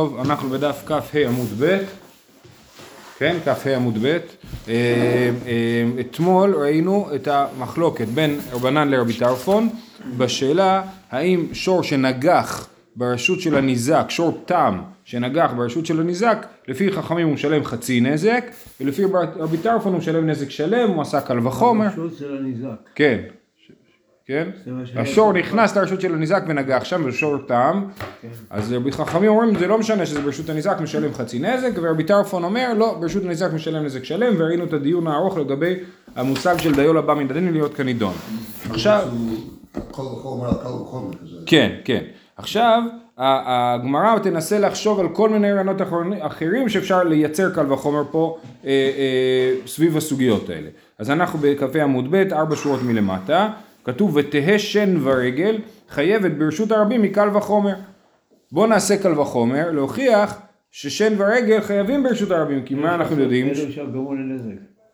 טוב, אנחנו בדף כ"ה עמוד ב', כן, כ"ה עמוד ב', אה, אה, אתמול ראינו את המחלוקת בין רבנן לרבי טרפון בשאלה האם שור שנגח ברשות של הניזק, שור תם שנגח ברשות של הניזק, לפי חכמים הוא משלם חצי נזק, ולפי רבי טרפון הוא משלם נזק שלם, הוא עשה קל וחומר. ברשות של הניזק. כן, כן? השור. נכנס לרשות של הניזק ונגח שם, זה שור תם, כן. אז רבי חכמים אומרים זה לא משנה שזה ברשות הניזק משלם חצי נזק, ורבי טרפון אומר לא, ברשות הניזק משלם נזק שלם, וראינו את הדיון הארוך לגבי המושג של דיו לבא מן הדין להיות כנידון. עכשיו. כן, כן. עכשיו, הגמרא תנסה לחשוב על כל מיני רעיונות אחרים שאפשר לייצר קל וחומר פה אה, אה, סביב הסוגיות האלה. אז אנחנו בכ"ה עמוד ב', ארבע שורות מלמטה, כתוב ותהא שן ורגל חייבת ברשות הרבים מקל וחומר. בואו נעשה קל וחומר, להוכיח ששן ורגל חייבים ברשות הרבים, כי מה אנחנו יודעים?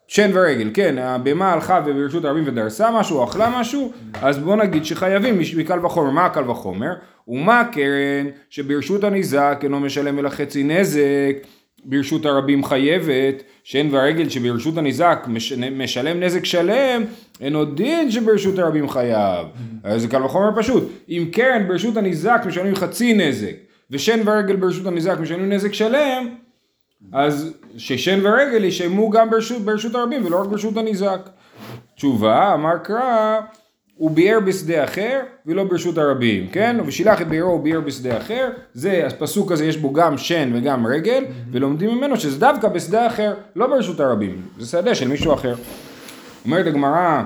שן ורגל, כן, הבהמה הלכה וברשות הרבים ודרסה משהו, אכלה משהו, אז בוא נגיד שחייבים מקל וחומר. מה הקל וחומר? ומה הקרן שברשות הניזק אינו משלם אלא חצי נזק, ברשות הרבים חייבת, שן ורגל שברשות הניזק מש- משלם נזק שלם, אינו דין שברשות הרבים חייב. אז זה קל וחומר פשוט. אם קרן ברשות הניזק משלמים חצי נזק, ושן ורגל ברשות הניזק משלמים נזק שלם, אז ששן ורגל ישלמו גם ברשות, ברשות הרבים ולא רק ברשות הניזק. תשובה, אמר קרא, הוא ביער בשדה אחר ולא ברשות הרבים, כן? ושילח את ביערו הוא ביער בשדה אחר, זה, הפסוק הזה יש בו גם שן וגם רגל, ולומדים ממנו שזה דווקא בשדה אחר, לא ברשות הרבים, זה שדה של מישהו אחר. אומרת הגמרא,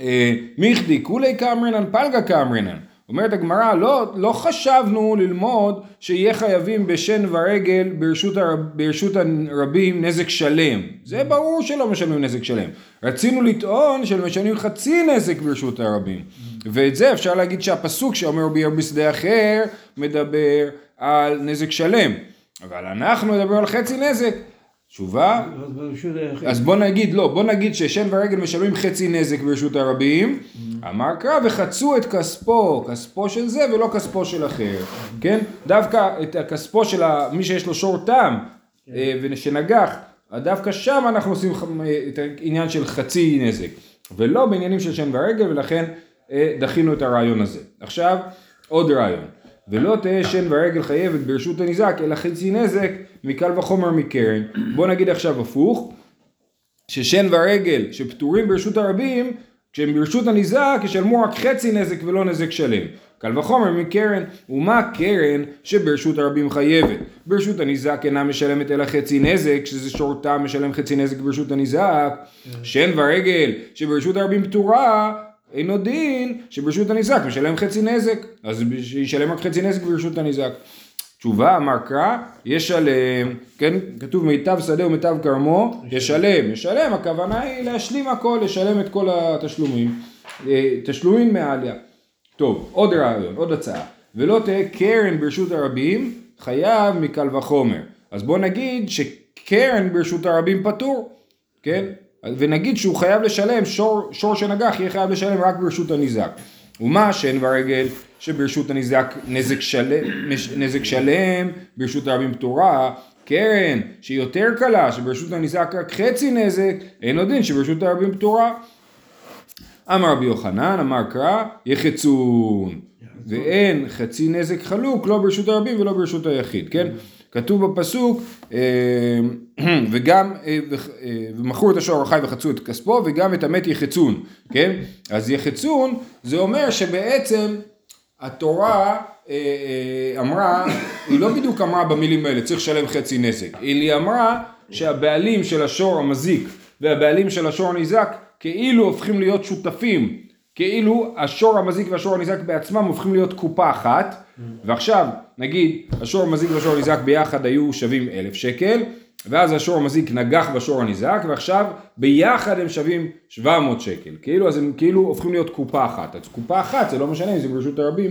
אה, מיכדי כולי כאמרינן פלגה כאמרינן. אומרת הגמרא, לא, לא חשבנו ללמוד שיהיה חייבים בשן ורגל ברשות, הרב, ברשות הרבים נזק שלם. זה ברור שלא משלמים נזק שלם. רצינו לטעון שמשלמים חצי נזק ברשות הרבים. ואת זה אפשר להגיד שהפסוק שאומר ביער בשדה אחר מדבר על נזק שלם. אבל אנחנו מדברים על חצי נזק. תשובה, אז בוא נגיד, לא, בוא נגיד ששן ורגל משלמים חצי נזק ברשות הרבים, אמר קרא וחצו את כספו, כספו של זה ולא כספו של אחר, כן? דווקא את הכספו של מי שיש לו שור תם אה, ושנגח, דווקא שם אנחנו עושים אה, את העניין של חצי נזק, ולא בעניינים של שן ורגל ולכן אה, דחינו את הרעיון הזה. עכשיו, עוד רעיון. ולא תהא שן ורגל חייבת ברשות הניזק, אלא חצי נזק מקל וחומר מקרן. בוא נגיד עכשיו הפוך, ששן ורגל שפטורים ברשות הרבים, כשהם ברשות הניזק ישלמו רק חצי נזק ולא נזק שלם. קל וחומר מקרן, ומה קרן שברשות הרבים חייבת? ברשות הניזק אינה משלמת אלא חצי נזק, שזה שורתה משלם חצי נזק ברשות הניזק. שן ורגל שברשות הרבים פטורה, אינו דין שברשות הניזק משלם חצי נזק, אז שישלם רק חצי נזק ברשות הניזק. תשובה, אמר קרא, ישלם, כן, כתוב מיטב שדה ומיטב כרמו, ישלם, ישלם, הכוונה היא להשלים הכל, לשלם את כל התשלומים, אה, תשלומים מעליה. טוב, עוד רעיון, עוד הצעה, ולא תהא קרן ברשות הרבים, חייב מקל וחומר. אז בוא נגיד שקרן ברשות הרבים פטור, כן? ונגיד שהוא חייב לשלם, שור, שור שנגח יהיה חייב לשלם רק ברשות הניזק. ומה שן ורגל שברשות הניזק נזק שלם, נזק שלם, ברשות הרבים פטורה, קרן שהיא יותר קלה, שברשות הניזק רק חצי נזק, אין עוד דין שברשות הרבים פטורה. אמר רבי יוחנן, אמר קרא, יחצון, ואין חצי נזק חלוק, לא ברשות הרבים ולא ברשות היחיד, כן? כתוב בפסוק, אה, וגם, אה, אה, ומכרו את השור החי וחצו את כספו, וגם את המת יחצון, כן? אז יחצון, זה אומר שבעצם התורה אמרה, היא לא בדיוק אמרה במילים האלה, צריך לשלם חצי נזק, היא אמרה שהבעלים של השור המזיק והבעלים של השור הניזק כאילו הופכים להיות שותפים, כאילו השור המזיק והשור הניזק בעצמם הופכים להיות קופה אחת, ועכשיו נגיד השור המזיק והשור הניזק ביחד היו שווים אלף שקל, ואז השור המזיק נגח בשור הניזק, ועכשיו ביחד הם שווים 700 שקל, כאילו אז הם כאילו הופכים להיות קופה אחת, אז קופה אחת זה לא משנה אם זה ברשות הרבים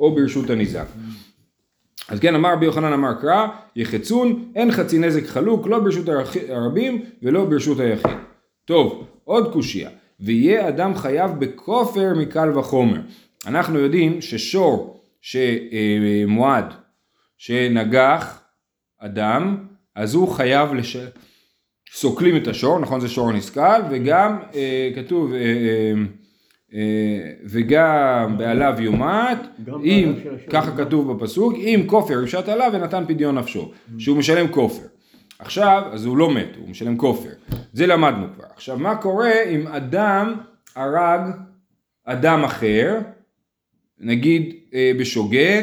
או ברשות הניזק. אז כן אמר רבי יוחנן אמר קרא יחצון אין חצי נזק חלוק לא ברשות הרבים ולא ברשות היחיד. טוב עוד קושייה ויהיה אדם חייב בכופר מקל וחומר. אנחנו יודעים ששור שמועד שנגח אדם, אז הוא חייב לש... סוקלים את השור, נכון זה שור נסכל, וגם אה, כתוב אה, אה, אה, וגם בעליו יומת, אם. ככה כתוב בפסוק, אם כופר יושת עליו ונתן פדיון נפשו, שהוא משלם כופר. עכשיו, אז הוא לא מת, הוא משלם כופר. זה למדנו כבר. עכשיו, מה קורה אם אדם הרג אדם אחר, נגיד אה, בשוגג,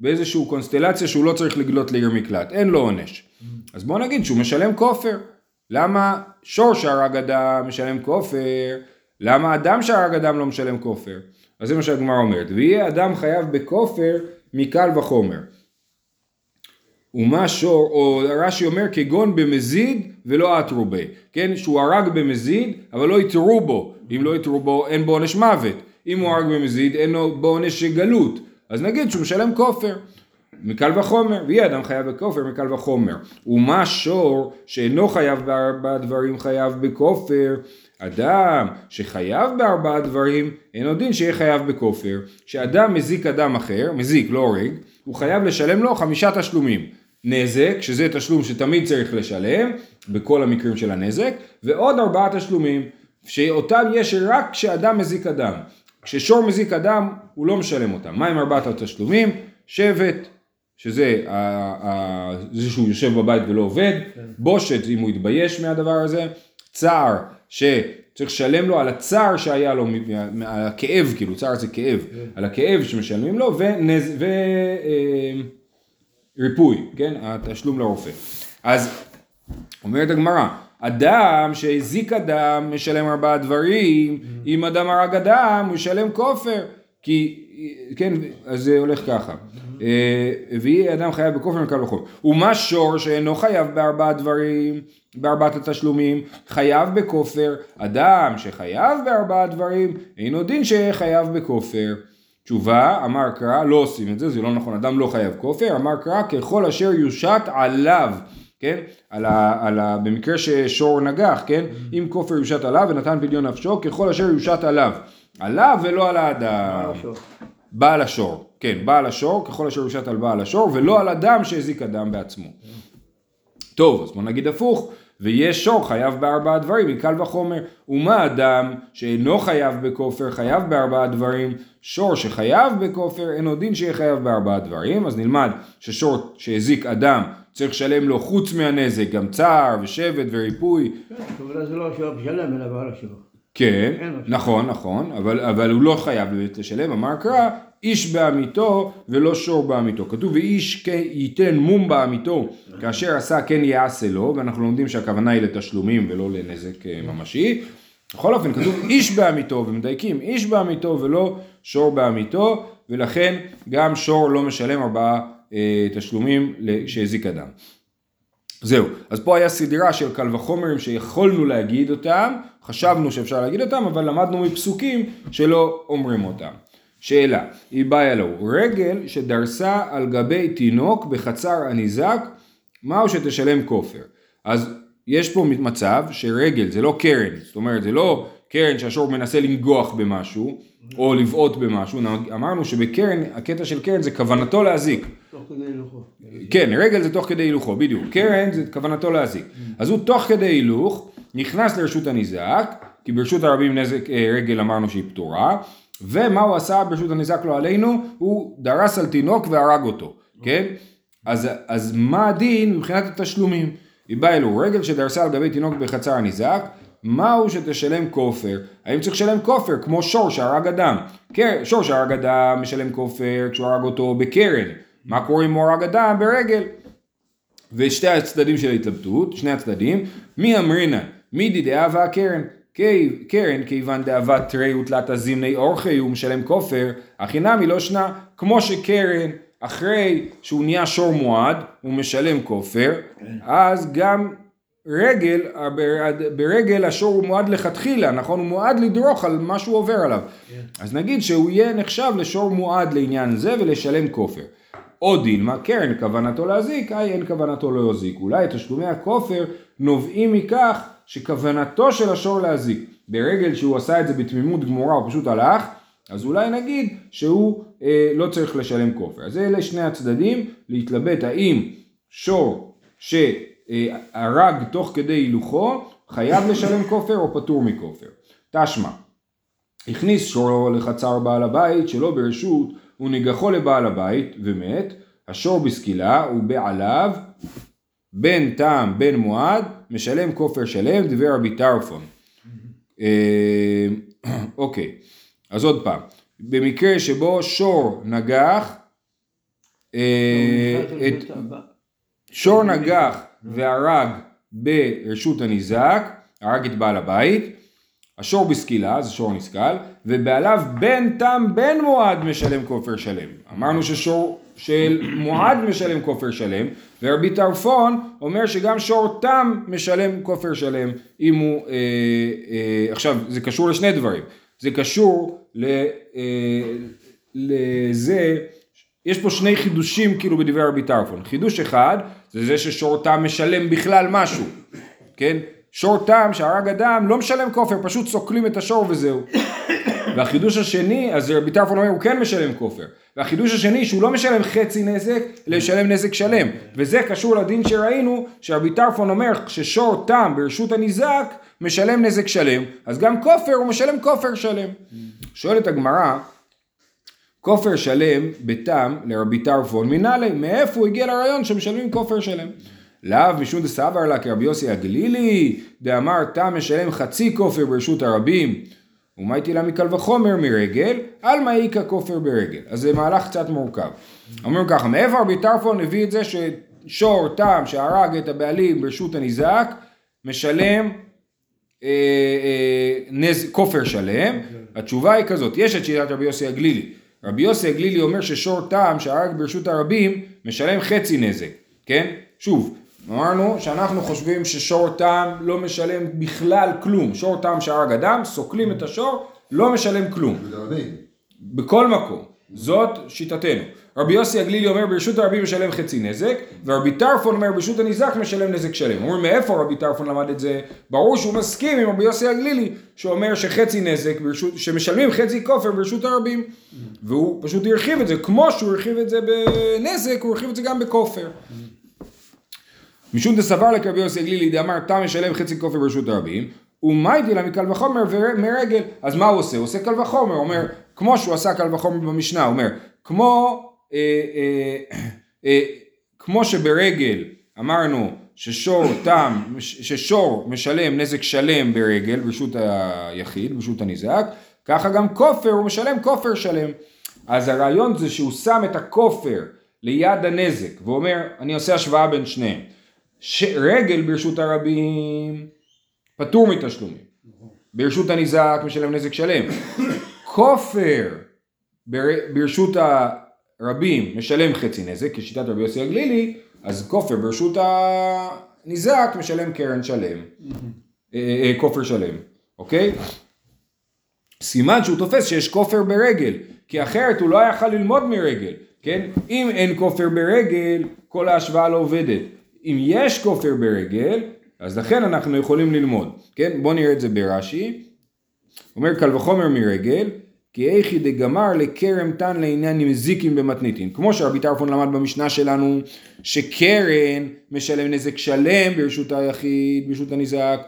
באיזושהי קונסטלציה שהוא לא צריך לגלות לעיר מקלט, אין לו עונש. אז בוא נגיד שהוא משלם כופר. למה שור שהרג אדם משלם כופר? למה אדם שהרג אדם לא משלם כופר? אז זה מה שהגמרא אומרת. ויהיה אדם חייב בכופר מקל וחומר. ומה שור, או רש"י אומר כגון במזיד ולא עטרו בי, כן, שהוא הרג במזיד אבל לא יתרו בו, אם לא יתרו בו אין בו עונש מוות, אם הוא הרג במזיד אין לו בו עונש גלות, אז נגיד שהוא משלם כופר, מקל וחומר, ויהיה אדם חייב בכופר מקל וחומר, ומה שור שאינו חייב בארבעה דברים חייב בכופר, אדם שחייב בארבעה דברים, אין עוד דין שיהיה חייב בכופר. שאדם מזיק אדם אחר, מזיק לא הורג, הוא חייב לשלם לו חמישה תשלומים. נזק, שזה תשלום שתמיד צריך לשלם, בכל המקרים של הנזק, ועוד ארבעה תשלומים, שאותם יש רק כשאדם מזיק אדם. כששור מזיק אדם, הוא לא משלם אותם. מה עם ארבעת התשלומים? שבט, שזה זה שהוא יושב בבית ולא עובד, בושת אם הוא התבייש מהדבר הזה, צער שצריך לשלם לו על הצער שהיה לו, על הכאב, כאילו צער זה כאב, על הכאב שמשלמים לו, ונז... ו... אה, כן? התשלום לרופא. אז אומרת הגמרא, אדם שהזיק אדם משלם ארבעה דברים, אם אדם הרג אדם הוא ישלם כופר, כי, כן, אז זה הולך ככה. אה, ויהי אדם חייב בכופר מקל וחומר. ומה שור שאינו חייב בארבעה דברים, בארבעת התשלומים, חייב בכופר, אדם שחייב בארבעה דברים, אינו דין שיהיה חייב בכופר. תשובה, אמר קרא, לא עושים את זה, זה לא נכון, אדם לא חייב כופר, אמר קרא, ככל אשר יושת עליו, כן? על ה, על ה, במקרה ששור נגח, כן? אם כופר יושת עליו ונתן פדיון נפשו, ככל אשר יושת עליו. עליו ולא על האדם. בעל השור, כן, בעל השור, ככל אשר יושת על בעל השור, ולא על אדם שהזיק אדם בעצמו. טוב, אז בוא נגיד הפוך, ויש שור חייב בארבעה דברים, מקל וחומר. ומה אדם שאינו חייב בכופר, חייב בארבעה דברים, שור שחייב בכופר, אין עוד דין שיהיה חייב בארבעה דברים, אז נלמד ששור שהזיק אדם צריך לשלם לו חוץ מהנזק גם צער ושבט וריפוי, כן, הכוונה זה לא השור משלם, אלא בעל השור. כן. נכון, נכון, אבל, אבל הוא לא חייב באמת לשלם, אמר קרא, איש בעמיתו ולא שור בעמיתו. כתוב ואיש כן ייתן מום בעמיתו כאשר עשה כן יעשה לו, ואנחנו לומדים שהכוונה היא לתשלומים ולא לנזק אה, ממשי. בכל אופן כתוב איש בעמיתו, ומדייקים איש בעמיתו ולא שור בעמיתו, ולכן גם שור לא משלם ארבעה תשלומים שהזיק אדם. זהו, אז פה היה סדרה של קל וחומרים שיכולנו להגיד אותם, חשבנו שאפשר להגיד אותם, אבל למדנו מפסוקים שלא אומרים אותם. שאלה, היא באה לו, רגל שדרסה על גבי תינוק בחצר הניזק, מהו שתשלם כופר? אז יש פה מצב שרגל זה לא קרן, זאת אומרת זה לא קרן שהשור מנסה לנגוח במשהו, או לבעוט במשהו, אמרנו שבקרן, הקטע של קרן זה כוונתו להזיק. תוך כדי הילוכו. כן, רגל זה תוך כדי הילוכו, בדיוק. קרן זה כוונתו להזיק. אז הוא תוך כדי הילוך נכנס לרשות הניזק, כי ברשות הרבים נזק אה, רגל אמרנו שהיא פטורה, ומה הוא עשה ברשות הניזק לא עלינו? הוא דרס על תינוק והרג אותו, כן? אז, אז מה הדין מבחינת התשלומים? היא באה אלו, רגל שדרסה על גבי תינוק בחצר הניזק, מהו שתשלם כופר? האם צריך לשלם כופר כמו שור שהרג אדם? קר- שור שהרג אדם משלם כופר כשהוא הרג אותו בקרן. מה קורה אם הוא הרג אדם ברגל? ושתי הצדדים של ההתלבטות, שני הצדדים, מי אמרינן? מי דדאבה הקרן? כי- קרן כיוון דאבה תרי ותלת זימני אורחי הוא משלם כופר, הכי נמי לא שנה, כמו שקרן אחרי שהוא נהיה שור מועד הוא משלם כופר, אז גם רגל, בר- ברגל השור הוא מועד לכתחילה, נכון? הוא מועד לדרוך על מה שהוא עובר עליו. אז נגיד שהוא יהיה נחשב לשור מועד לעניין זה ולשלם כופר. או דילמה, קרן כוונתו להזיק, היי אין כוונתו לא יזיק. אולי תשלומי הכופר נובעים מכך שכוונתו של השור להזיק. ברגל שהוא עשה את זה בתמימות גמורה, הוא פשוט הלך, אז אולי נגיד שהוא אה, לא צריך לשלם כופר. אז אלה שני הצדדים, להתלבט האם שור שהרג תוך כדי הילוכו חייב לשלם כופר או פטור מכופר. תשמע, הכניס שורו לחצר בעל הבית שלא ברשות ונגחו לבעל הבית ומת, השור בסקילה ובעליו בן תם בן מועד משלם כופר שלם דבר רבי טרפון. אה, אוקיי, אז עוד פעם, במקרה שבו שור נגח אה, את שור נגח והרג ברשות הניזק, הרג את בעל הבית, השור בסקילה, זה שור נסכל, ובעליו בן תם בן מועד משלם כופר שלם. אמרנו ששור של מועד משלם כופר שלם, ורבי טרפון אומר שגם שור תם משלם כופר שלם אם הוא, אה, אה, עכשיו זה קשור לשני דברים, זה קשור ל, אה, לזה, יש פה שני חידושים כאילו בדברי רבי טרפון, חידוש אחד זה זה ששור תם משלם בכלל משהו, כן? שור תם שהרג אדם לא משלם כופר, פשוט סוקלים את השור וזהו. והחידוש השני, אז רבי טרפון אומר הוא כן משלם כופר. והחידוש השני שהוא לא משלם חצי נזק, אלא משלם נזק שלם. וזה קשור לדין שראינו, שרבי טרפון אומר ששור תם ברשות הניזק משלם נזק שלם, אז גם כופר הוא משלם כופר שלם. שואלת הגמרא, כופר שלם בתם לרבי טרפון מנהלי, מאיפה הוא הגיע לרעיון שמשלמים כופר שלם? לאו משום דסבר לה כרבי יוסי הגלילי, דאמר תם משלם חצי כופר ברשות הרבים, ומה הייתי לה מקל וחומר מרגל, על מה איכא כופר ברגל. אז זה מהלך קצת מורכב. אומרים ככה, מאיפה רבי טרפון הביא את זה ששור תם שהרג את הבעלים ברשות הניזק, משלם אה, אה, נז, כופר שלם? התשובה היא כזאת, יש את שיטת רבי יוסי הגלילי. רבי יוסי הגלילי אומר ששור תם שהרג ברשות הרבים משלם חצי נזק, כן? שוב, אמרנו שאנחנו חושבים ששור תם לא משלם בכלל כלום. שור תם שהרג אדם, סוקלים את השור, לא משלם כלום. בכל מקום. זאת שיטתנו. רבי יוסי הגלילי אומר ברשות הרבים משלם חצי נזק, ורבי טרפון אומר ברשות הניזק משלם נזק שלם. אומרים מאיפה רבי טרפון למד את זה? ברור שהוא מסכים עם רבי יוסי הגלילי, שאומר שחצי נזק, ברשות, שמשלמים חצי כופר ברשות הרבים. והוא פשוט הרחיב את זה, כמו שהוא הרחיב את זה בנזק, הוא הרחיב את זה גם בכופר. משום דסבר לקרבי יוסי הגלילי דאמר תם משלם חצי כופר ברשות הרבים ומיידי לה מקל וחומר מרגל אז מה הוא עושה? הוא עושה קל וחומר, הוא אומר כמו שהוא עשה קל וחומר במשנה, הוא אומר כמו כמו שברגל אמרנו ששור תם, ששור משלם נזק שלם ברגל ברשות היחיד, ברשות הניזק, ככה גם כופר הוא משלם כופר שלם. אז הרעיון זה שהוא שם את הכופר ליד הנזק ואומר אני עושה השוואה בין שניהם. רגל ברשות הרבים פטור מתשלומים. ברשות הניזק משלם נזק שלם. כופר ברשות הרבים משלם חצי נזק, כשיטת רבי יוסי הגלילי, אז כופר ברשות הניזק משלם קרן שלם. אה, אה, כופר שלם, אוקיי? סימן שהוא תופס שיש כופר ברגל, כי אחרת הוא לא יכול ללמוד מרגל, כן? אם אין כופר ברגל, כל ההשוואה לא עובדת. אם יש כופר ברגל, אז לכן אנחנו יכולים ללמוד, כן? בואו נראה את זה ברש"י. אומר קל וחומר מרגל, כי איכי דגמר לכרם תן לעניין נזיקים במתניתין. כמו שרבי טרפון למד במשנה שלנו, שקרן משלם נזק שלם ברשות היחיד, ברשות הניזק,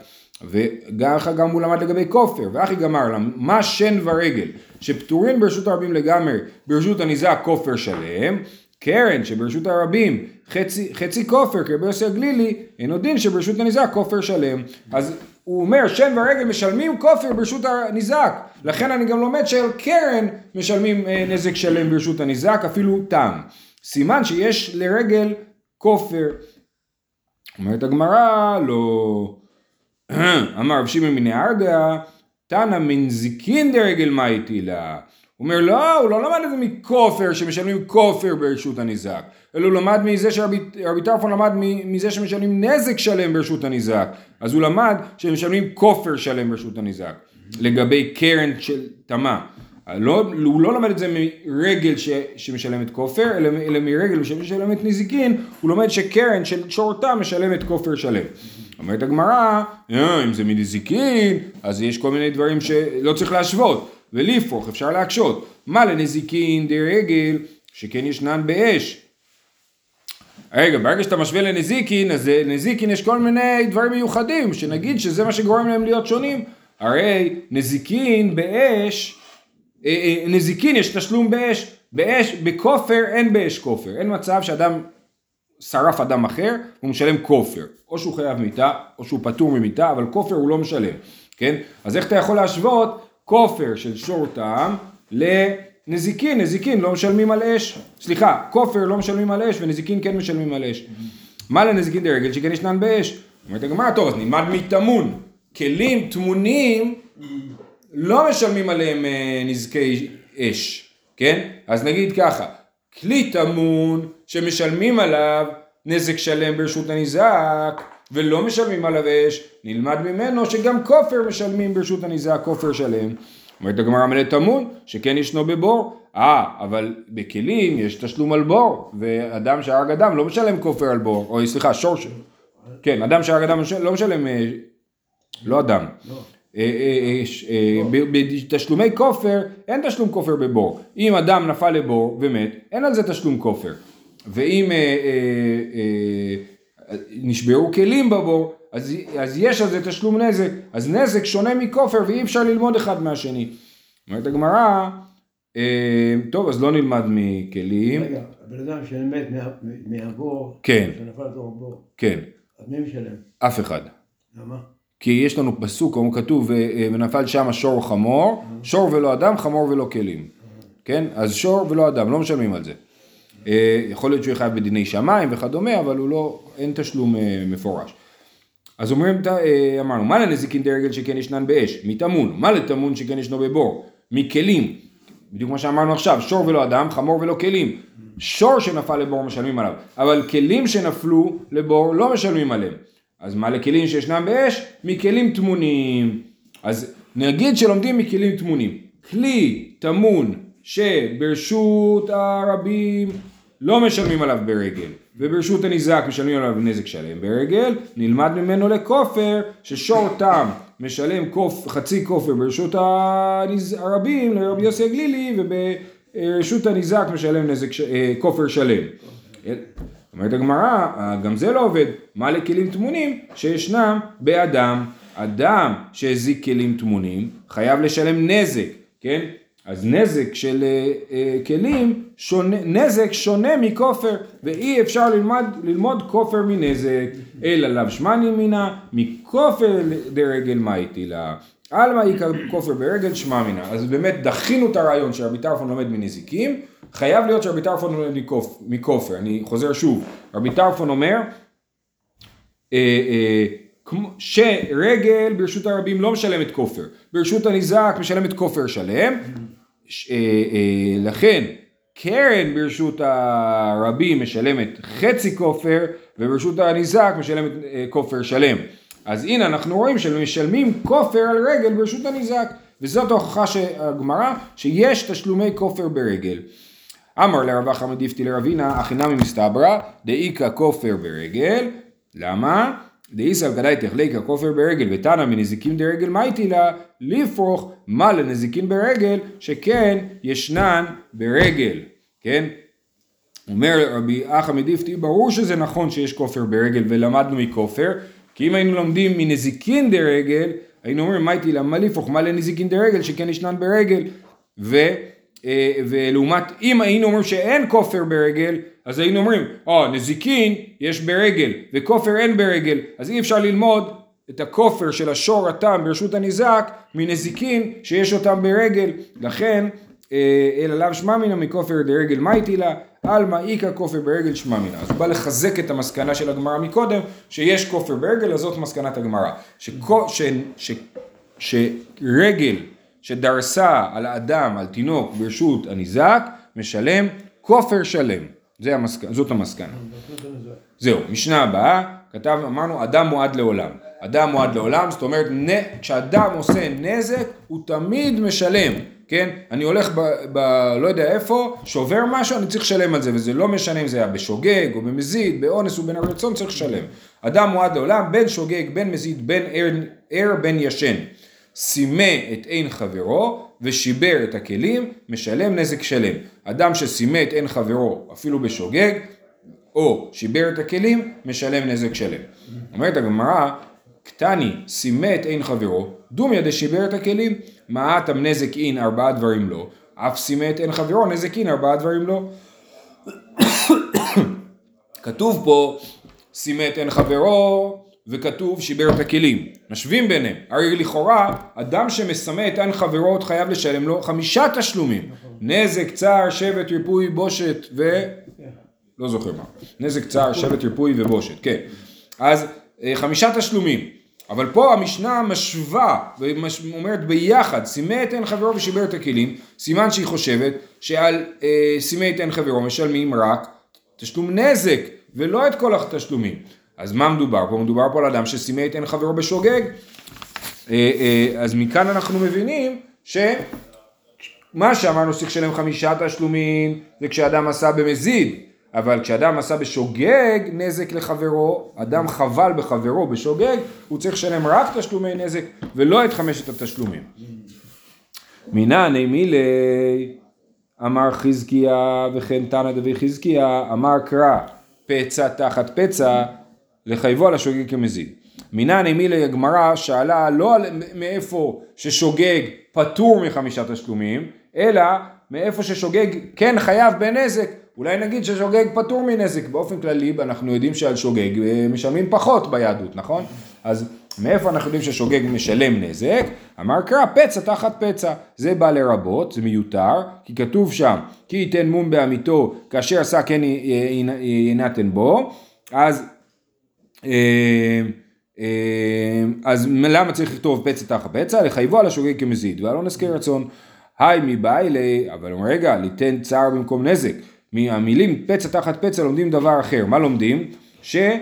וככה גם הוא למד לגבי כופר, ואחי גמר מה שן ורגל, שפטורים ברשות הרבים לגמרי, ברשות הניזק כופר שלם, קרן שברשות הרבים חצי, חצי כופר כרבי יוסי הגלילי, אינו דין שברשות הניזק כופר שלם. אז הוא אומר שן ורגל משלמים כופר ברשות הניזק, לכן אני גם לומד שעל קרן משלמים אה, נזק שלם ברשות הניזק, אפילו תם. סימן שיש לרגל כופר. אומרת הגמרא, לא. אמר רב שמעון מן הארגה, תנא מנזיקין דרגל מה לה. הוא אומר לא, הוא לא למד את זה מכופר שמשלמים כופר ברשות הניזק, אלא הוא למד מזה שרבי טרפון למד מזה שמשלמים נזק שלם ברשות הניזק, אז הוא למד שמשלמים כופר שלם ברשות הניזק, לגבי קרן של תמה. לא, הוא לא למד את זה מרגל ש, שמשלמת כופר, אלא, אלא מרגל שמשלמת נזיקין, הוא לומד שקרן של שורתה משלמת כופר שלם. אומרת הגמרא, אה, אם זה מנזיקין, אז יש כל מיני דברים שלא צריך להשוות. ולפרוך אפשר להקשות. מה לנזיקין דרגל שכן ישנן באש. רגע, ברגע שאתה משווה לנזיקין, אז לנזיקין יש כל מיני דברים מיוחדים, שנגיד שזה מה שגורם להם להיות שונים. הרי נזיקין באש, אה, אה, נזיקין יש תשלום באש, באש, בכופר אין באש כופר, אין מצב שאדם שרף אדם אחר, הוא משלם כופר, או שהוא חייב מיתה, או שהוא פטור ממיתה, אבל כופר הוא לא משלם, כן? אז איך אתה יכול להשוות כופר של שור טעם לנזיקין, נזיקין לא משלמים על אש, סליחה, כופר לא משלמים על אש ונזיקין כן משלמים על אש. מה לנזיקין דרגל שכן ישנן באש? אומרת הגמרא, טוב, אז נלמד מטמון. כלים טמונים לא משלמים עליהם אה, נזקי אש, כן? אז נגיד ככה, כלי טמון שמשלמים עליו נזק שלם ברשות הניזק ולא משלמים עליו אש, נלמד ממנו שגם כופר משלמים ברשות הניזק כופר שלם. אומרת הגמרא מלא טמון שכן ישנו בבור, אה אבל בכלים יש תשלום על בור ואדם שהרג אדם לא משלם כופר על בור, או סליחה שור ש... כן אדם שהרג אדם לא משלם, אה, לא אדם. אה, אה, אה, בתשלומי כופר אין תשלום כופר בבור. אם אדם נפל לבור ומת, אין על זה תשלום כופר. ואם נשברו כלים בבור, אז, אז יש על זה תשלום נזק. אז נזק שונה מכופר ואי אפשר ללמוד אחד מהשני. אומרת הגמרא, טוב אז לא נלמד מכלים. רגע, הבן אדם שמת מה- מהבור, כן. שנפל לתוך הבור, כן, אז מי משלם? אף אחד. למה? כי יש לנו פסוק, כמו כתוב, "ו- ונפל שם שור חמור, שור ולא אדם, חמור ולא כלים. כן? אז שור ולא אדם, לא משלמים על זה. אה, יכול להיות שהוא יהיה חייב בדיני שמיים וכדומה, אבל הוא לא, אין תשלום אה, מפורש. אז אומרים, אה, אמרנו, מה לנזיקין דרגל שכן ישנן באש? מטמון. מה לטמון שכן ישנו בבור? מכלים. בדיוק מה שאמרנו עכשיו, שור ולא אדם, חמור ולא כלים. שור שנפל לבור משלמים עליו, אבל כלים שנפלו לבור לא משלמים עליהם. אז מה לכלים שישנם באש? מכלים טמונים. אז נגיד שלומדים מכלים טמונים. כלי טמון שברשות הרבים לא משלמים עליו ברגל, וברשות הניזק משלמים עליו נזק שלם ברגל, נלמד ממנו לכופר ששור תם משלם קוף, חצי כופר ברשות. הרבים לרבי יוסי הגלילי וברשות הניזק משלם נזק. אה, כופר שלם. אומרת הגמרא, גם זה לא עובד. מה לכלים טמונים? שישנם באדם. אדם שהזיק כלים טמונים חייב לשלם נזק, כן? אז נזק של אה, אה, כלים, שונה, נזק שונה מכופר, ואי אפשר ללמד, ללמוד כופר מנזק, אלא לאו שמני מינה, מכופר דרגל מה לה. עלמא איכא כופר ברגל שמע מינה. אז באמת דחינו את הרעיון שרבי טרפון לומד מנזיקים, חייב להיות שרבי טרפון לומד מכופ- מכופר. אני חוזר שוב, רבי טרפון אומר, אה, אה, שרגל ברשות הרבים לא משלמת כופר, ברשות הניזק משלמת כופר שלם, אה, אה, לכן קרן ברשות הרבים משלמת חצי כופר וברשות הניזק משלמת אה, כופר שלם. אז הנה אנחנו רואים שמשלמים כופר על רגל ברשות הניזק וזאת ההוכחה שהגמרא שיש תשלומי כופר ברגל. אמר לרב אחמד דיפתי לרבינה, הכי נמי מסתברא, דאיכא כופר ברגל, למה? דאיסא גדאי תחליקא כופר ברגל ותנא מנזיקין דרגל מייטי לה, לפרוך מה לנזיקין ברגל, שכן ישנן ברגל, כן? אומר רבי אחמד דיפתי, ברור שזה נכון שיש כופר ברגל ולמדנו מכופר, כי אם היינו לומדים מנזיקין דרגל, היינו אומרים מייטי לה, מה לפרוך? מה לנזיקין דרגל, שכן ישנן ברגל, ו... אה, ולעומת אם היינו אומרים שאין כופר ברגל אז היינו אומרים אה נזיקין יש ברגל וכופר אין ברגל. אז אי אפשר ללמוד את הכופר של השור התם ברשות הניזק מנזיקין שיש אותם ברגל. לכן אה, אלא לאו שמע מינה מכופר דרגל מייטי לה עלמא איכא כופר ברגל שמע מינה. אז הוא בא לחזק את המסקנה של הגמרא מקודם שיש כופר ברגל אז זאת מסקנת הגמרא. שכו- ש- ש- שרגל שדרסה על האדם, על תינוק, ברשות הניזק, משלם כופר שלם. זה המסק... זאת המסקנה. זהו, משנה הבאה, כתב, אמרנו, אדם מועד לעולם. אדם מועד לעולם, זאת אומרת, נ... כשאדם עושה נזק, הוא תמיד משלם. כן? אני הולך ב... ב... לא יודע איפה, שובר משהו, אני צריך לשלם על זה, וזה לא משנה אם זה היה בשוגג, או במזיד, באונס ובין הרצון, צריך לשלם. אדם מועד לעולם, בין שוגג, בין מזיד, בין ער, ער בין ישן. סימא את עין חברו ושיבר את הכלים, משלם נזק שלם. אדם שסימט אין חברו אפילו בשוגג, או שיבר את הכלים, משלם נזק שלם. אומרת הגמרא, קטני סימט אין חברו, דומיה דשיבר את הכלים, מעטם נזק אין ארבעה דברים לא, אף סימט אין חברו, נזק אין ארבעה דברים לא. כתוב פה סימט אין חברו וכתוב שיבר את הכלים. משווים ביניהם. הרי לכאורה אדם שמסמא את אין חברו עוד חייב לשלם לו חמישה תשלומים. נזק, צער, שבט, ריפוי, בושת ו... לא זוכר מה. נזק, צער, שבט, ריפוי ובושת. כן. אז אה, חמישה תשלומים. אבל פה המשנה משווה ואומרת ביחד, סימא את אין חברו ושיבר את הכלים, סימן שהיא חושבת שעל אה, סימא את אין חברו משלמים רק תשלום נזק ולא את כל התשלומים. אז מה מדובר פה? מדובר פה על אדם שסימא את אין חברו בשוגג. אה, אה, אז מכאן אנחנו מבינים שמה שאמרנו שצריך לשלם חמישה תשלומים זה כשאדם עשה במזיד. אבל כשאדם עשה בשוגג נזק לחברו, אדם חבל בחברו בשוגג, הוא צריך לשלם רק תשלומי נזק ולא את חמשת התשלומים. מינא מילי אמר חזקיה וכן תנא דבי חזקיה אמר קרא פצע תחת פצע לחייבו על השוגג כמזיד. מינא מילי הגמרא שאלה לא על מאיפה ששוגג פטור מחמישה תשלומים אלא מאיפה ששוגג כן חייב בנזק אולי נגיד ששוגג פטור מנזק, באופן כללי אנחנו יודעים שעל שוגג אה, משלמים פחות ביהדות, נכון? אז מאיפה אנחנו יודעים ששוגג משלם נזק? אמר קרא פצע תחת פצע, זה בא לרבות, זה מיותר, כי כתוב שם, כי ייתן מום בעמיתו כאשר עשה כן ינתן בו, אז, אז למה צריך לכתוב פצע תחת פצע? לחייבו על השוגג כמזיד, ועל אונס כרצון. היי מבעילי, אבל רגע, ליתן צער במקום נזק. מהמילים פצע תחת פצע לומדים דבר אחר. מה לומדים? שלכאורה,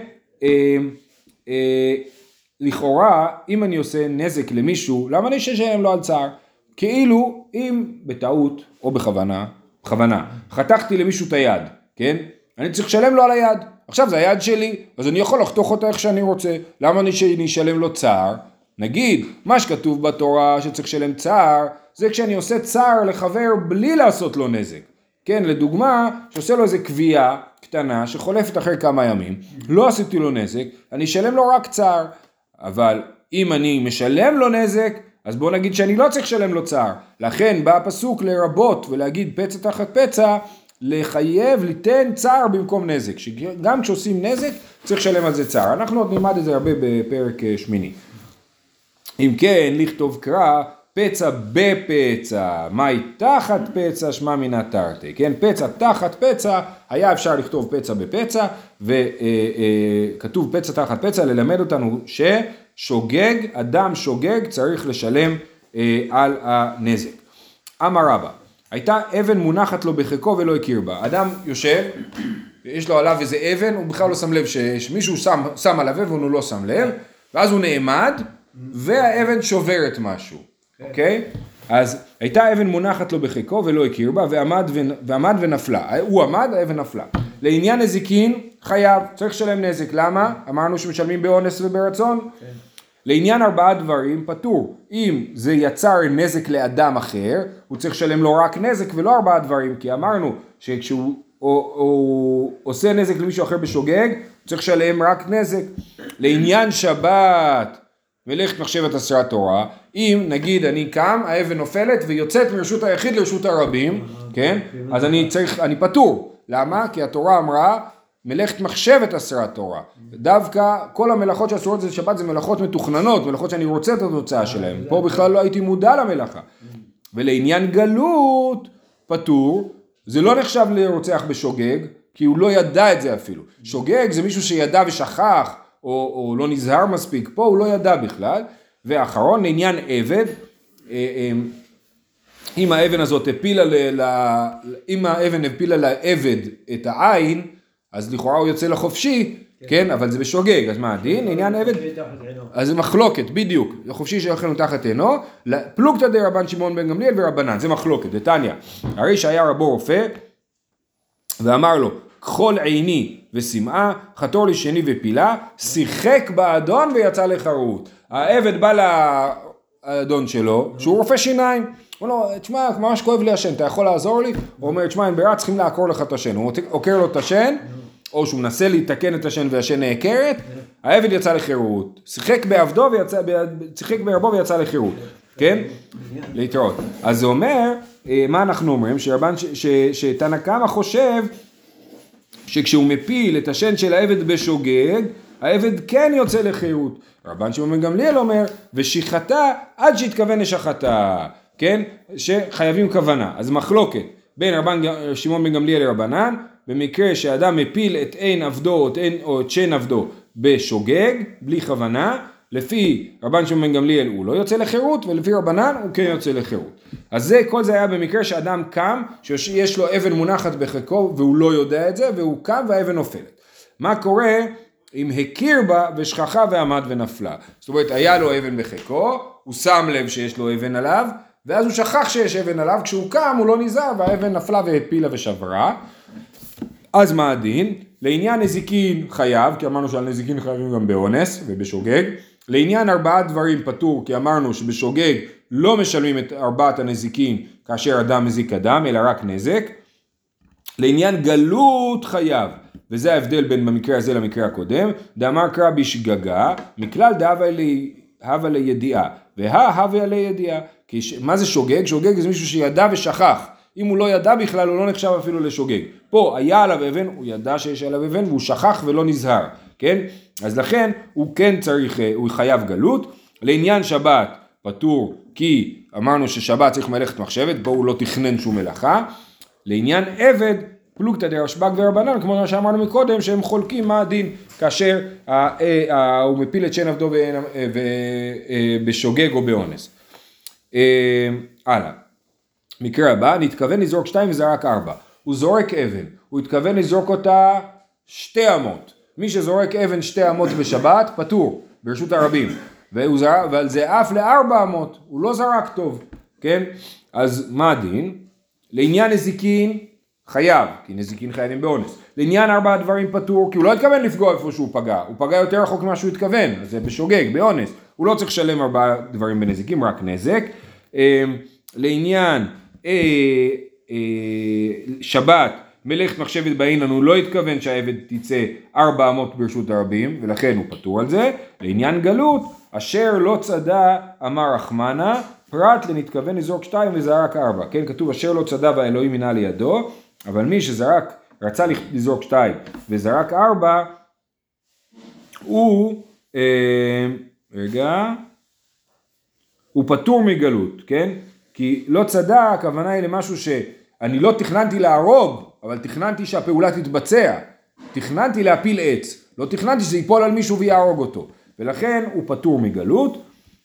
אה, אם אני עושה נזק למישהו, למה אני אשלם לו על צער? כאילו, אם בטעות או בכוונה, בכוונה, חתכתי למישהו את היד, כן? אני צריך לשלם לו על היד. עכשיו זה היד שלי, אז אני יכול לחתוך אותה איך שאני רוצה. למה אני אשלם לו צער? נגיד, מה שכתוב בתורה שצריך לשלם צער, זה כשאני עושה צער לחבר בלי לעשות לו נזק. כן, לדוגמה, שעושה לו איזה קביעה קטנה שחולפת אחרי כמה ימים, לא עשיתי לו נזק, אני אשלם לו רק צער, אבל אם אני משלם לו נזק, אז בוא נגיד שאני לא צריך לשלם לו צער. לכן בא הפסוק לרבות ולהגיד פצע תחת פצע, לחייב ליתן צער במקום נזק. שגם כשעושים נזק צריך לשלם על זה צער. אנחנו עוד נלמד את זה הרבה בפרק אה, שמיני. אם כן, לכתוב קרא פצע בפצע, מהי תחת פצע, שמע מינא תרתי, כן? פצע תחת פצע, היה אפשר לכתוב פצע בפצע, וכתוב פצע תחת פצע, ללמד אותנו ששוגג, אדם שוגג צריך לשלם אה, על הנזק. אמר רבא, הייתה אבן מונחת לו בחיקו ולא הכיר בה. אדם יושב, יש לו עליו איזה אבן, הוא בכלל לא שם לב שמישהו שם, שם עליו אבן והוא לא שם לב, ואז הוא נעמד, והאבן שוברת משהו. אוקיי? אז הייתה אבן מונחת לו בחיקו ולא הכיר בה ועמד, ו... ועמד ונפלה. הוא עמד, האבן נפלה. לעניין נזיקין חייב, צריך לשלם נזק. למה? אמרנו שמשלמים באונס וברצון. כן. לעניין ארבעה דברים פטור. אם זה יצר נזק לאדם אחר, הוא צריך לשלם לו רק נזק ולא ארבעה דברים, כי אמרנו שכשהוא או, או, עושה נזק למישהו אחר בשוגג, הוא צריך לשלם רק נזק. לעניין שבת מלאכת מחשבת עשרת תורה, אם נגיד אני קם, האבן נופלת ויוצאת מרשות היחיד לרשות הרבים, כן? אז אני צריך, אני פטור. למה? כי התורה אמרה מלאכת מחשבת עשרת תורה. דווקא כל המלאכות שאסורות זה שבת זה מלאכות מתוכננות, מלאכות שאני רוצה את התוצאה שלהן. פה בכלל לא הייתי מודע למלאכה. ולעניין גלות, פטור, זה לא נחשב לרוצח בשוגג, כי הוא לא ידע את זה אפילו. שוגג זה מישהו שידע ושכח, או, או לא נזהר מספיק, פה הוא לא ידע בכלל. ואחרון, לעניין עבד, אה, אה, אם האבן הזאת הפילה, ל, אם האבן הפילה לעבד את העין, אז לכאורה הוא יוצא לחופשי, כן, כן אבל זה בשוגג, אז מה הדין? לעניין עבד? אז זה מחלוקת, בדיוק. החופשי שלכם תחת עינו, פלוגתא דרבן שמעון בן גמליאל ורבנן, זה מחלוקת, דתניא. הרי שהיה רבו רופא, ואמר לו, כחול עיני ושמאה, חתור לשני ופילה, שיחק באדון ויצא לחרות. העבד בא האדון שלו, שהוא רופא שיניים. הוא אומר לו, תשמע, ממש כואב לי השן, אתה יכול לעזור לי? הוא אומר, תשמע, אין ברירה, צריכים לעקור לך את השן. הוא עוקר לו את השן, או שהוא מנסה להתקן את השן והשן נעקרת, העבד יצא לחירות. שיחק בעבדו ויצא, שיחק בערבו ויצא לחירות, כן? להתראות. אז זה אומר, אה, מה אנחנו אומרים? שרבן, שתנא קמא חושב שכשהוא מפיל את השן של העבד בשוגג, העבד כן יוצא לחירות. רבן שמעון גמליאל אומר, ושחטה עד שהתכוון לשחטה, כן? שחייבים כוונה. אז מחלוקת בין רבן שמעון בן גמליאל לרבנן, במקרה שאדם מפיל את עין עבדו או את, עין, או את שן עבדו בשוגג, בלי כוונה, לפי רבן שמעון בן גמליאל הוא לא יוצא לחירות, ולפי רבנן הוא כן יוצא לחירות. אז זה, כל זה היה במקרה שאדם קם, שיש לו אבן מונחת בחיקו והוא לא יודע את זה, והוא קם והאבן נופלת. מה קורה אם הכיר בה ושכחה ועמד ונפלה? זאת אומרת, היה לו אבן בחיקו, הוא שם לב שיש לו אבן עליו, ואז הוא שכח שיש אבן עליו, כשהוא קם הוא לא נזהר והאבן נפלה והפילה ושברה. אז מה הדין? לעניין נזיקין חייב, כי אמרנו שעל נזיקין חייבים גם באונס ובשוגג. לעניין ארבעה דברים פטור, כי אמרנו שבשוגג לא משלמים את ארבעת הנזיקין כאשר אדם מזיק אדם, אלא רק נזק. לעניין גלות חייב, וזה ההבדל בין במקרה הזה למקרה הקודם, דאמר קרא בשגגה, מכלל דהבה לי- הווה לידיעה, והא הווה לידיעה. מה זה שוגג? שוגג זה מישהו שידע ושכח. אם הוא לא ידע בכלל, הוא לא נחשב אפילו לשוגג. פה היה עליו אבן, הוא ידע שיש עליו אבן, והוא שכח ולא נזהר, כן? אז לכן הוא כן צריך, אה, הוא חייב גלות. לעניין שבת, פטור, כי אמרנו ששבת צריך מלאכת מחשבת, פה הוא לא תכנן שום מלאכה. לעניין עבד, פלוגתא דרשב"ג ורבנן, כמו שאמרנו מקודם, שהם חולקים מה הדין כאשר אה, ה- הוא מפיל את שן עבדו אה, אה, בשוגג או באונס. אה, הלאה. מקרה הבא, נתכוון לזרוק שתיים וזרק ארבע. הוא זורק אבן, הוא התכוון לזרוק אותה שתי אמות. מי שזורק אבן שתי אמות בשבת, פטור, ברשות הרבים. והוא זרק, ועל זה עף לארבע אמות, הוא לא זרק טוב, כן? אז מה הדין? לעניין נזיקין, חייב, כי נזיקין חייבים באונס. לעניין ארבעה דברים פטור, כי הוא לא התכוון לפגוע איפה שהוא פגע, הוא פגע יותר רחוק ממה שהוא התכוון, זה בשוגג, באונס. הוא לא צריך לשלם ארבעה דברים בנזיקים, רק נזק. אה, לעניין שבת, מלאכת מחשבת באין לנו, לא התכוון שהעבד תצא ארבע אמות ברשות הרבים, ולכן הוא פטור על זה. לעניין גלות, אשר לא צדה אמר רחמנה, פרט לנתכוון לזרוק שתיים וזרק ארבע. כן, כתוב אשר לא צדה והאלוהים מינה לידו, אבל מי שזרק, רצה לזרוק שתיים וזרק ארבע, הוא, אה, רגע, הוא פטור מגלות, כן? כי לא צדה, הכוונה היא למשהו שאני לא תכננתי להרוג, אבל תכננתי שהפעולה תתבצע. תכננתי להפיל עץ, לא תכננתי שזה ייפול על מישהו ויהרוג אותו. ולכן הוא פטור מגלות.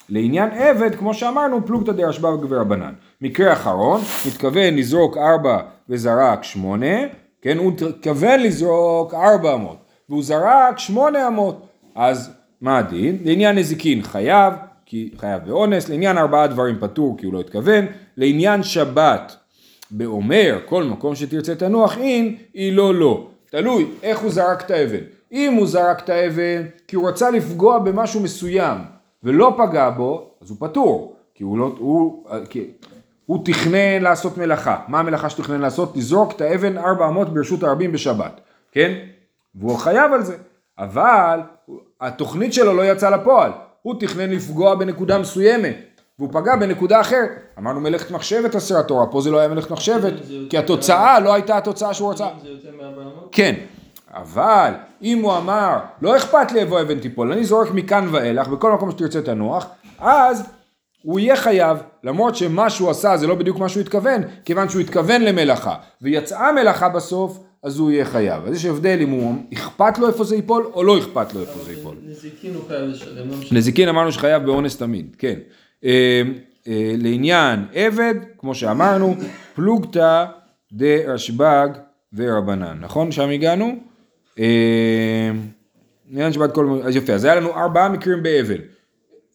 לעניין עבד, כמו שאמרנו, פלוגתא דרשב"ג ורבנן. מקרה אחרון, התכוון לזרוק ארבע וזרק שמונה, כן, הוא התכוון לזרוק ארבע אמות, והוא זרק שמונה אמות. אז מה הדין? לעניין נזיקין חייב, כי חייב באונס, לעניין ארבעה דברים פטור כי הוא לא התכוון, לעניין שבת באומר כל מקום שתרצה תנוח אין, היא לא לא. תלוי איך הוא זרק את האבן. אם הוא זרק את האבן כי הוא רצה לפגוע במשהו מסוים ולא פגע בו, אז הוא פטור. כי הוא לא, הוא, כי, הוא תכנן לעשות מלאכה. מה המלאכה שתכנן לעשות? לזרוק את האבן ארבע אמות ברשות הרבים בשבת. כן? והוא חייב על זה. אבל התוכנית שלו לא יצאה לפועל. הוא תכנן לפגוע בנקודה מסוימת, והוא פגע בנקודה אחרת. אמרנו מלאכת מחשבת עשרה תורה, פה זה לא היה מלאכת מחשבת, כי התוצאה לא הייתה התוצאה שהוא רצה. כן, אבל אם הוא אמר, לא אכפת לי איפה אבן תיפול, אני זורק מכאן ואילך, בכל מקום שתרצה תנוח, אז הוא יהיה חייב, למרות שמה שהוא עשה זה לא בדיוק מה שהוא התכוון, כיוון שהוא התכוון למלאכה, ויצאה מלאכה בסוף, אז הוא יהיה חייב. אז יש הבדל אם הוא אכפת לו איפה זה ייפול, או לא אכפת לו איפה זה ייפול. נזיקין הוא חייב לשלם, לא. נזיקין אמרנו שחייב באונס תמיד, כן. אה, אה, לעניין עבד, כמו שאמרנו, פלוגתא דרשב"ג ורבנן, נכון? שם הגענו? אה, לעניין שבת כל... אז יפה, אז היה לנו ארבעה מקרים באבן.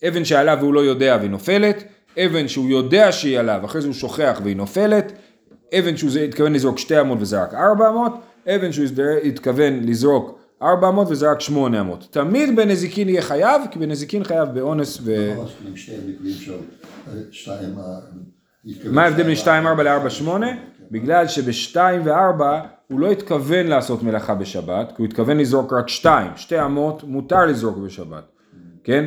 אבן שעליו והוא לא יודע והיא נופלת, אבן שהוא יודע שהיא עליו, אחרי זה הוא שוכח והיא נופלת, אבן שהוא התכוון לזרוק שתי אמות וזרק ארבע אמות, אבן שהוא התכוון לזרוק ארבע אמות וזרק שמונה אמות. תמיד בנזיקין יהיה חייב, כי בנזיקין חייב באונס ו... של אה, שתיים... אה, מה ההבדל בין שתיים, 2-4 ל-4-8? בגלל שב-2 ו-4 הוא לא התכוון לעשות מלאכה בשבת, כי הוא התכוון לזרוק רק 2, שתי אמות מותר לזרוק בשבת, כן?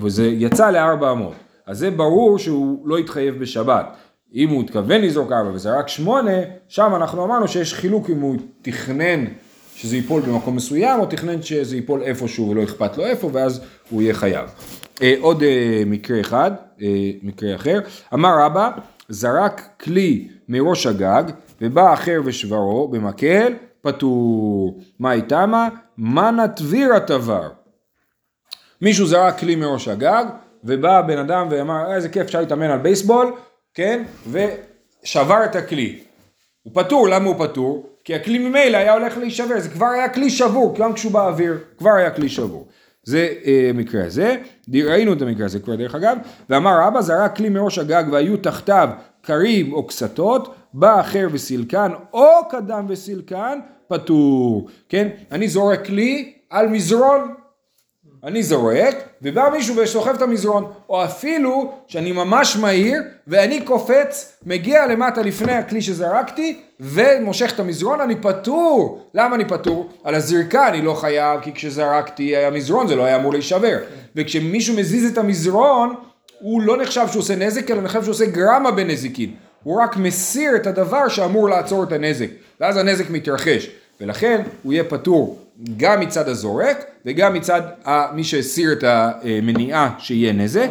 וזה יצא לארבע אמות, אז זה ברור שהוא לא התחייב בשבת. אם הוא התכוון לזרוק 4 וזה רק 8, שם אנחנו אמרנו שיש חילוק אם הוא תכנן שזה ייפול במקום מסוים, או תכנן שזה ייפול איפשהו ולא אכפת לו איפה, ואז הוא יהיה חייב. אה, עוד אה, מקרה אחד, אה, מקרה אחר, אמר רבא, זרק כלי מראש הגג, ובא אחר ושברו במקל, פטור. מה איתמה? מנה טביר התבר. מישהו זרק כלי מראש הגג, ובא בן אדם ואמר, "אה, איזה כיף אפשר להתאמן על בייסבול, כן? ושבר את הכלי. הוא פטור, למה הוא פטור? כי הכלי ממילא היה הולך להישבר, זה כבר היה כלי שבור, גם כשהוא באוויר, כבר היה כלי שבור. זה אה, מקרה הזה, ראינו את המקרה הזה כבר דרך אגב, ואמר אבא זרק כלי מראש הגג והיו תחתיו קריב או קסתות, בא אחר וסילקן או קדם וסילקן, פטור, כן? אני זורק כלי על מזרון, אני זורק, ובא מישהו וסוחב את המזרון, או אפילו שאני ממש מהיר, ואני קופץ, מגיע למטה לפני הכלי שזרקתי, ומושך את המזרון, אני פטור. למה אני פטור? על הזריקה אני לא חייב, כי כשזרקתי היה מזרון, זה לא היה אמור להישבר. וכשמישהו מזיז את המזרון, הוא לא נחשב שהוא עושה נזק, אלא נחשב שהוא עושה גרמה בנזיקין. הוא רק מסיר את הדבר שאמור לעצור את הנזק, ואז הנזק מתרחש. ולכן הוא יהיה פטור גם מצד הזורק וגם מצד מי שהסיר את המניעה שיהיה נזק.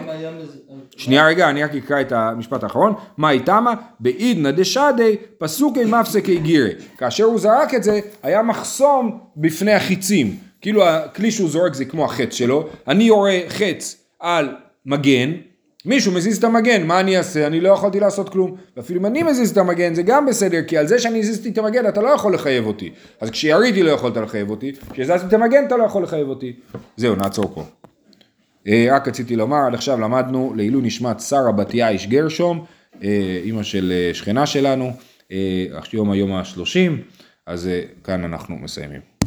שנייה רגע, אני רק אקרא את המשפט האחרון. מה איתמה? בעידנא דשדי פסוקי מפסקי גירי. כאשר הוא זרק את זה, היה מחסום בפני החיצים. כאילו הכלי שהוא זורק זה כמו החץ שלו. אני יורה חץ על מגן, מישהו מזיז את המגן, מה אני אעשה? אני לא יכולתי לעשות כלום. ואפילו אם אני מזיז את המגן זה גם בסדר, כי על זה שאני הזיזתי את המגן אתה לא יכול לחייב אותי. אז כשיריתי לא יכולת לחייב אותי, כשהזזתי את המגן אתה לא יכול לחייב אותי. זהו, נעצור פה. אה, רק רציתי לומר, עד עכשיו למדנו לעילוי נשמת שרה בתיה איש גרשום, אה, אימא של אה, שכנה שלנו, היום היום השלושים, אז כאן אנחנו מסיימים.